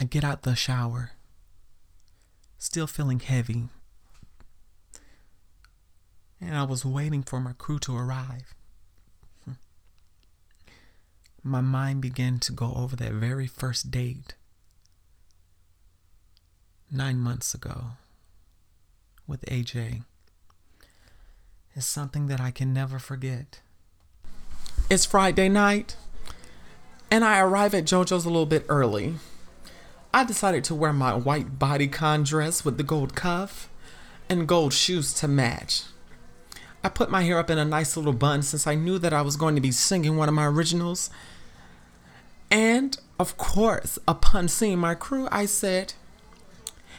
I get out the shower, still feeling heavy. And I was waiting for my crew to arrive. Hmm. My mind began to go over that very first date nine months ago with AJ. It's something that I can never forget. It's Friday night, and I arrive at JoJo's a little bit early. I decided to wear my white bodycon dress with the gold cuff and gold shoes to match. I put my hair up in a nice little bun since I knew that I was going to be singing one of my originals. And, of course, upon seeing my crew, I said,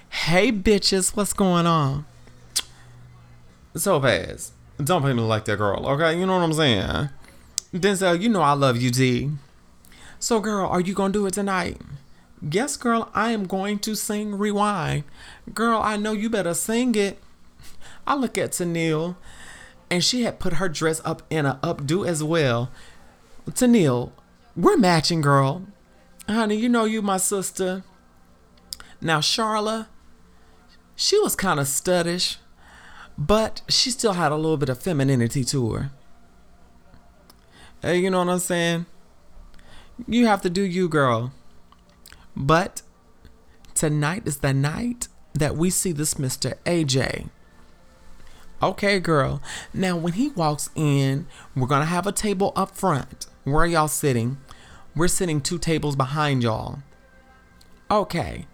Hey bitches, what's going on? So fast. Don't make me like that girl, okay? You know what I'm saying? Denzel, you know I love you, D. So, girl, are you gonna do it tonight? Yes, girl, I am going to sing Rewind. Girl, I know you better sing it. I look at Tennille, and she had put her dress up in a updo as well. Tennille, we're matching, girl. Honey, you know you my sister. Now, Charla, she was kind of studdish, but she still had a little bit of femininity to her. Hey, you know what I'm saying? You have to do you, girl. But tonight is the night that we see this Mr. AJ. Okay, girl. Now, when he walks in, we're going to have a table up front. Where are y'all sitting? We're sitting two tables behind y'all. Okay.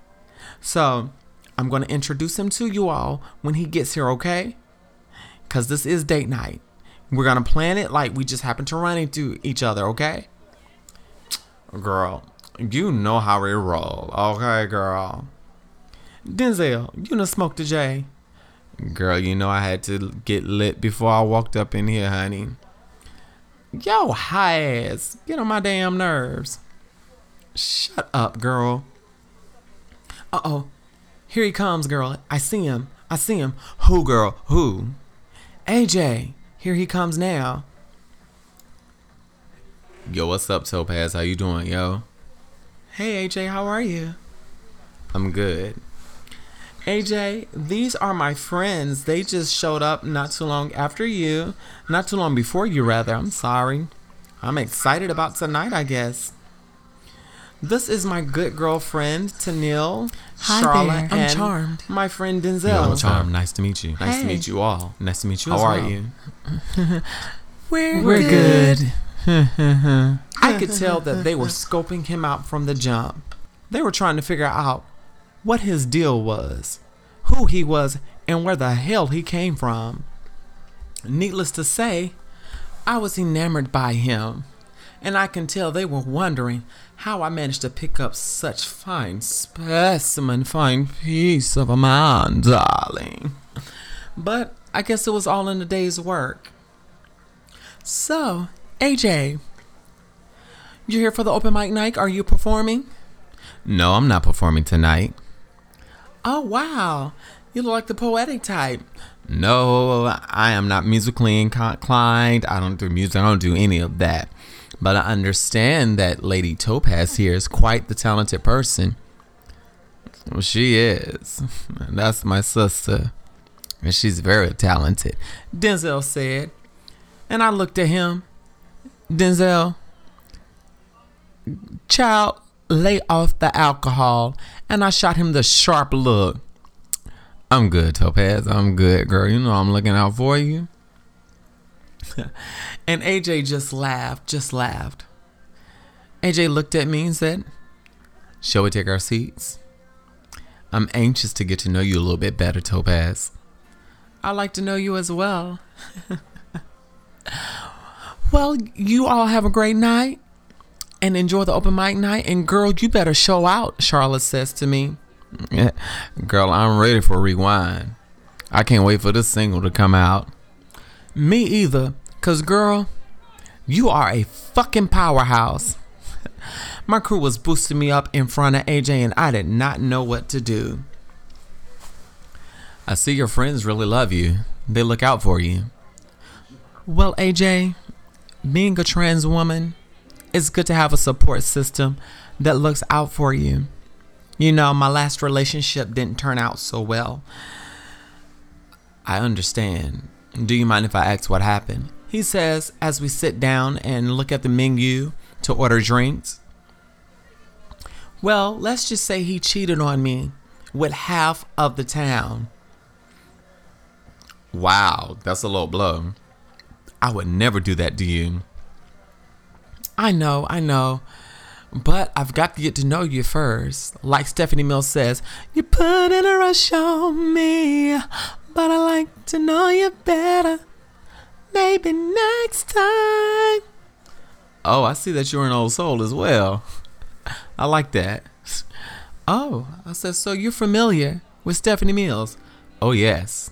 So, I'm going to introduce him to you all when he gets here, okay? Because this is date night. We're going to plan it like we just happen to run into each other, okay? Girl, you know how we roll, okay, girl? Denzel, you know smoke the J. Girl, you know I had to get lit before I walked up in here, honey. Yo, high ass, get on my damn nerves. Shut up, girl. Uh oh, here he comes, girl. I see him. I see him. Who, girl? Who? AJ. Here he comes now. Yo, what's up, Topaz? How you doing, yo? Hey, AJ, how are you? I'm good. AJ, these are my friends. They just showed up not too long after you. Not too long before you, rather. I'm sorry. I'm excited about tonight, I guess. This is my good girlfriend, Tennille, Hi Charlotte, there. I'm and charmed. my friend Denzel. Yo, Charm, nice to meet you. Nice to Hey. meet you all. Nice to meet you How as are well. you? We're, We're good. I could tell that they were scoping him out from the jump. They were trying to figure out what his deal was, who he was, and where the hell he came from. Needless to say, I was enamored by him, and I can tell they were wondering how I managed to pick up such fine specimen, fine piece of a man, darling. But I guess it was all in the day's work. So, AJ, you here for the open mic night? Are you performing? No, I'm not performing tonight. Oh wow, you look like the poetic type. No, I am not musically inclined. I don't do music. I don't do any of that. But I understand that Lady Topaz here is quite the talented person. Well, she is. That's my sister. And she's very talented. Denzel said, and I looked at him. Denzel, child, lay off the alcohol, and I shot him the sharp look. I'm good, Topaz. I'm good, girl. You know I'm looking out for you. And AJ just laughed, just laughed. AJ looked at me and said, Shall we take our seats? I'm anxious to get to know you a little bit better, Topaz. I'd like to know you as well. well, you all have a great night and enjoy the open mic night. And girl, you better show out, Charlotte says to me. Yeah. Girl, I'm ready for rewind. I can't wait for this single to come out. Me either. Cause girl, you are a fucking powerhouse. My crew was boosting me up in front of AJ and I did not know what to do. I see your friends really love you. They look out for you. Well, AJ, being a trans woman, it's good to have a support system that looks out for you. You know, my last relationship didn't turn out so well. I understand. Do you mind if I ask what happened? He says as we sit down and look at the menu to order drinks. Well, let's just say he cheated on me with half of the town. Wow, that's a low blow. I would never do that to you. I know, I know. But I've got to get to know you first. Like Stephanie Mills says, you put in a rush on me, but I like to know you better. Maybe next time. Oh, I see that you're an old soul as well. I like that. Oh, I said, so you're familiar with Stephanie Mills? Oh, yes.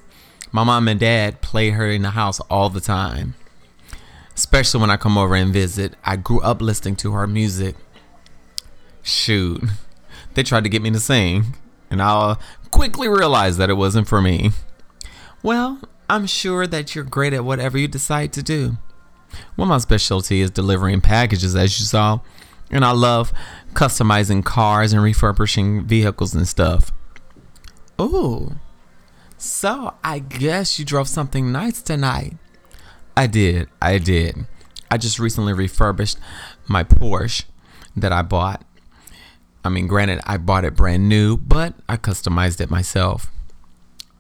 My mom and dad play her in the house all the time. Especially when I come over and visit. I grew up listening to her music. Shoot. They tried to get me to sing, and I quickly realized that it wasn't for me. Well, I'm sure that you're great at whatever you decide to do. Well, my specialty is delivering packages, as you saw, and I love customizing cars and refurbishing vehicles and stuff. Ooh, so I guess you drove something nice tonight. I did, I did. I just recently refurbished my Porsche that I bought. I mean, granted, I bought it brand new, but I customized it myself.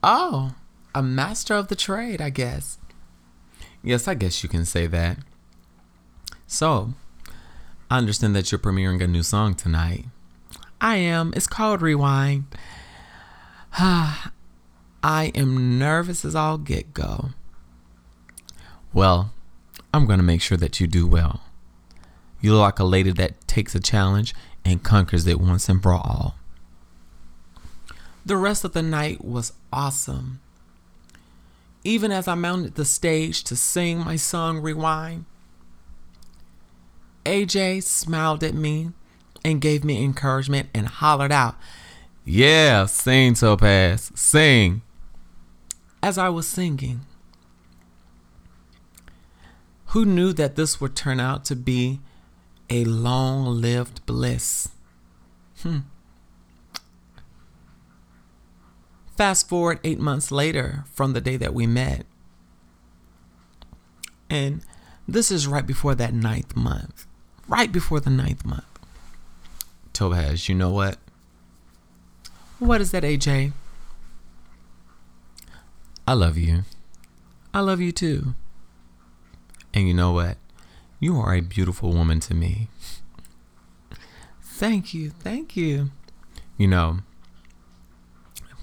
Oh, a master of the trade, I guess. Yes, I guess you can say that. So, I understand that you're premiering a new song tonight. I am. It's called Rewind. I am nervous as all get go. Well, I'm going to make sure that you do well. You look like a lady that takes a challenge and conquers it once and for all. The rest of the night was awesome. Even as I mounted the stage to sing my song Rewind, AJ smiled at me and gave me encouragement and hollered out, Yeah, sing, Topaz, sing. As I was singing, who knew that this would turn out to be a long lived bliss? Hmm. Fast forward eight months later from the day that we met. And this is right before that ninth month right before the ninth month. Topaz, you know what? What is that, AJ? I love you. I love you too. And you know what? You are a beautiful woman to me. Thank you. Thank you. You know,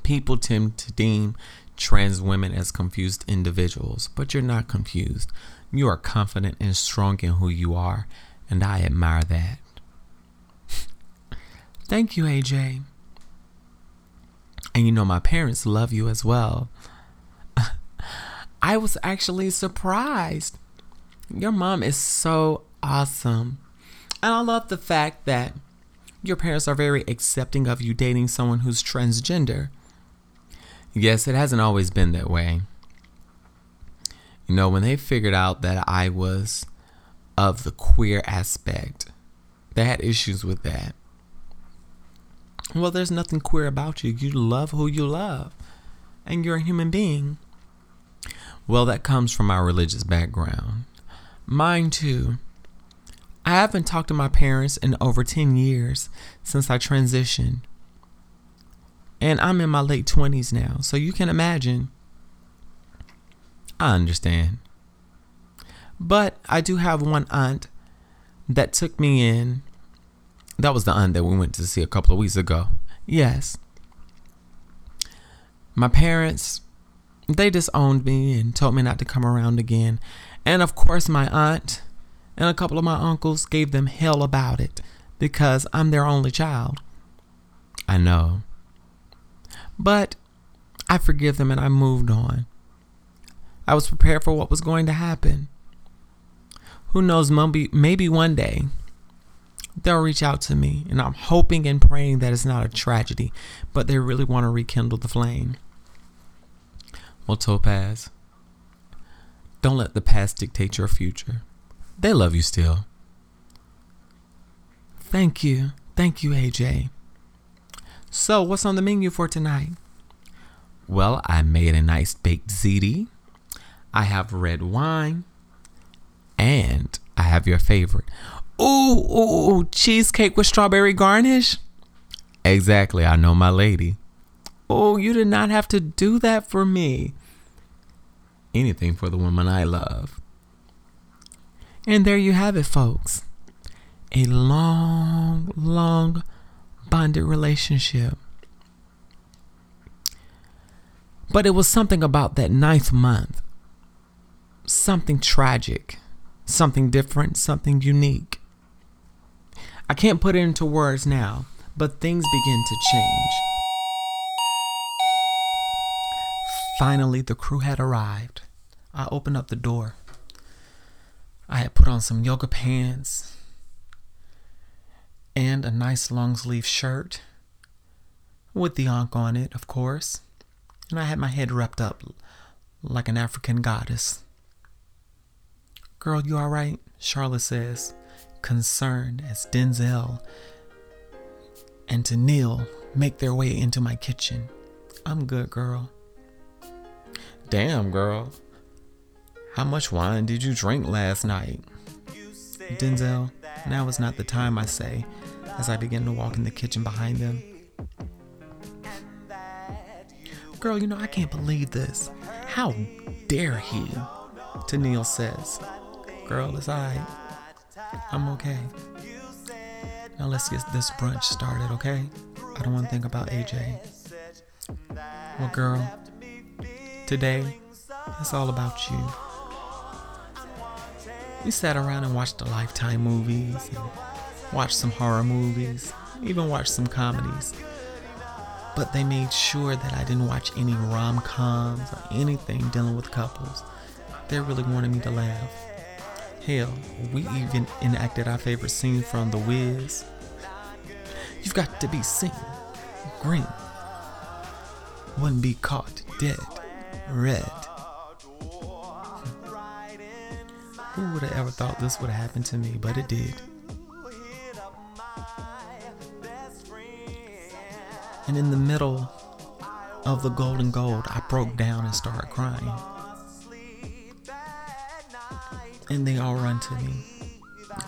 people tend to deem trans women as confused individuals, but you're not confused. You are confident and strong in who you are, and I admire that. Thank you, AJ. And you know, my parents love you as well. I was actually surprised. Your mom is so awesome. And I love the fact that your parents are very accepting of you dating someone who's transgender. Yes, it hasn't always been that way. You know, when they figured out that I was of the queer aspect. They had issues with that. Well, there's nothing queer about you. You love who you love, and you're a human being. Well, that comes from our religious background. Mine too. I haven't talked to my parents in over 10 years since I transitioned. And I'm in my late 20s now, so you can imagine. I understand. But I do have one aunt that took me in. That was the aunt that we went to see a couple of weeks ago. Yes. My parents, they disowned me and told me not to come around again. And of course, my aunt and a couple of my uncles gave them hell about it because I'm their only child. I know. But I forgive them and I moved on. I was prepared for what was going to happen who knows, maybe, maybe one day they'll reach out to me. And I'm hoping and praying that it's not a tragedy, but they really want to rekindle the flame. Well, Topaz, don't let the past dictate your future. They love you still. Thank you. Thank you, AJ. So, what's on the menu for tonight? Well, I made a nice baked ziti. I have red wine. And I have your favorite. Ooh, ooh, ooh, cheesecake with strawberry garnish? Exactly, I know my lady. Oh, you did not have to do that for me. Anything for the woman I love. And there you have it, folks. A long, long bonded relationship. But it was something about that ninth month. Something tragic, something different, something unique. I can't put it into words now, but things begin to change. Finally, the crew had arrived. I opened up the door. I had put on some yoga pants and a nice long sleeve shirt with the ankh on it, of course. And I had my head wrapped up like an African goddess. Girl, you alright? Charlotte says, concerned as Denzel and Tennille make their way into my kitchen. I'm good, girl. Damn, girl. How much wine did you drink last night? Denzel, now is not the time, I say, as I begin to walk in the kitchen behind them. Girl, you know, I can't believe this. How dare he? Tennille says. Girl, it's alright. I'm okay. Now let's get this brunch started, okay? I don't want to think about AJ. Well, girl, today it's all about you. We sat around and watched the Lifetime movies, and watched some horror movies, even watched some comedies. But they made sure that I didn't watch any rom coms or anything dealing with couples. They really wanted me to laugh. Hell, we even enacted our favorite scene from The Wiz. You've got to be seen, green. Wouldn't be caught dead, red. Who would have ever thought this would have happened to me, but it did. And in the middle of the golden gold, I broke down and started crying. And they all run to me.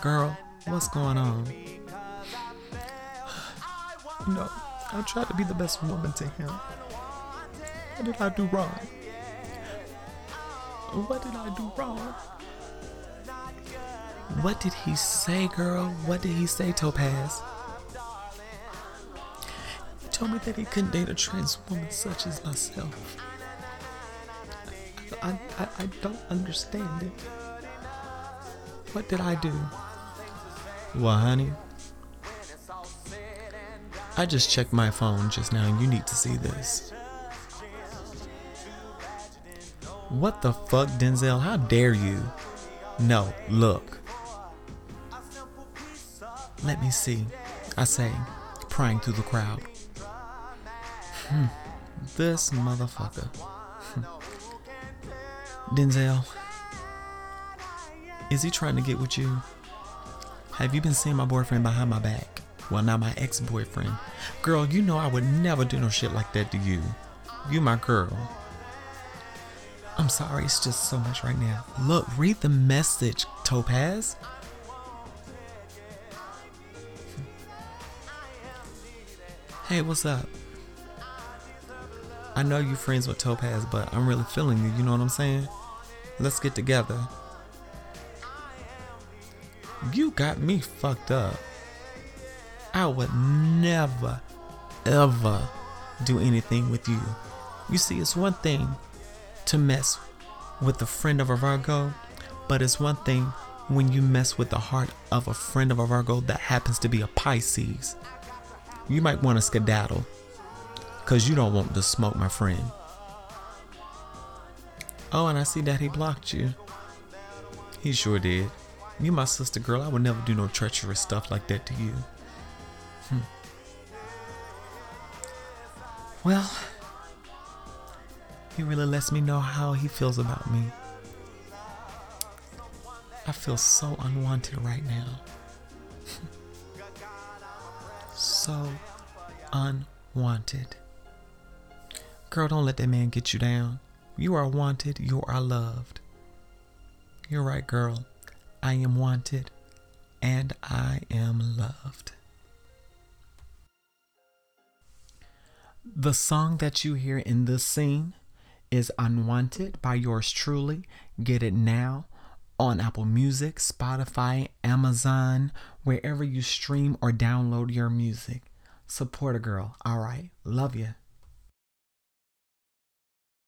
Girl, what's going on? No, I tried to be the best woman to him. What did I do wrong? What did I do wrong? What did he say, girl? What did he say, Topaz? He told me that he couldn't date a trans woman such as myself. I, I, I don't understand it. What did I do? Well, honey, I just checked my phone just now and you need to see this. What the fuck, Denzel? How dare you? No, look. Let me see. I say, prying through the crowd. Hmm, this motherfucker. Denzel, is he trying to get with you? Have you been seeing my boyfriend behind my back? Well, not my ex boyfriend. Girl, you know I would never do no shit like that to you. You my girl. I'm sorry, it's just so much right now. Look, read the message, Topaz. Hey, what's up? I know you're friends with Topaz, but I'm really feeling you, you know what I'm saying? Let's get together. You got me fucked up. I would never, ever do anything with you. You see, it's one thing to mess with a friend of a Virgo, but it's one thing when you mess with the heart of a friend of a Virgo that happens to be a Pisces. You might want to skedaddle because you don't want to smoke my friend. Oh, and I see that he blocked you. He sure did. You my sister girl, I would never do no treacherous stuff like that to you. Hmm. Well, he really lets me know how he feels about me. I feel so unwanted right now. so unwanted. Girl, don't let that man get you down. You are wanted, you are loved. You're right, girl. I am wanted and I am loved. The song that you hear in this scene is Unwanted by yours truly. Get it now on Apple Music, Spotify, Amazon, wherever you stream or download your music. Support a girl. All right. Love you.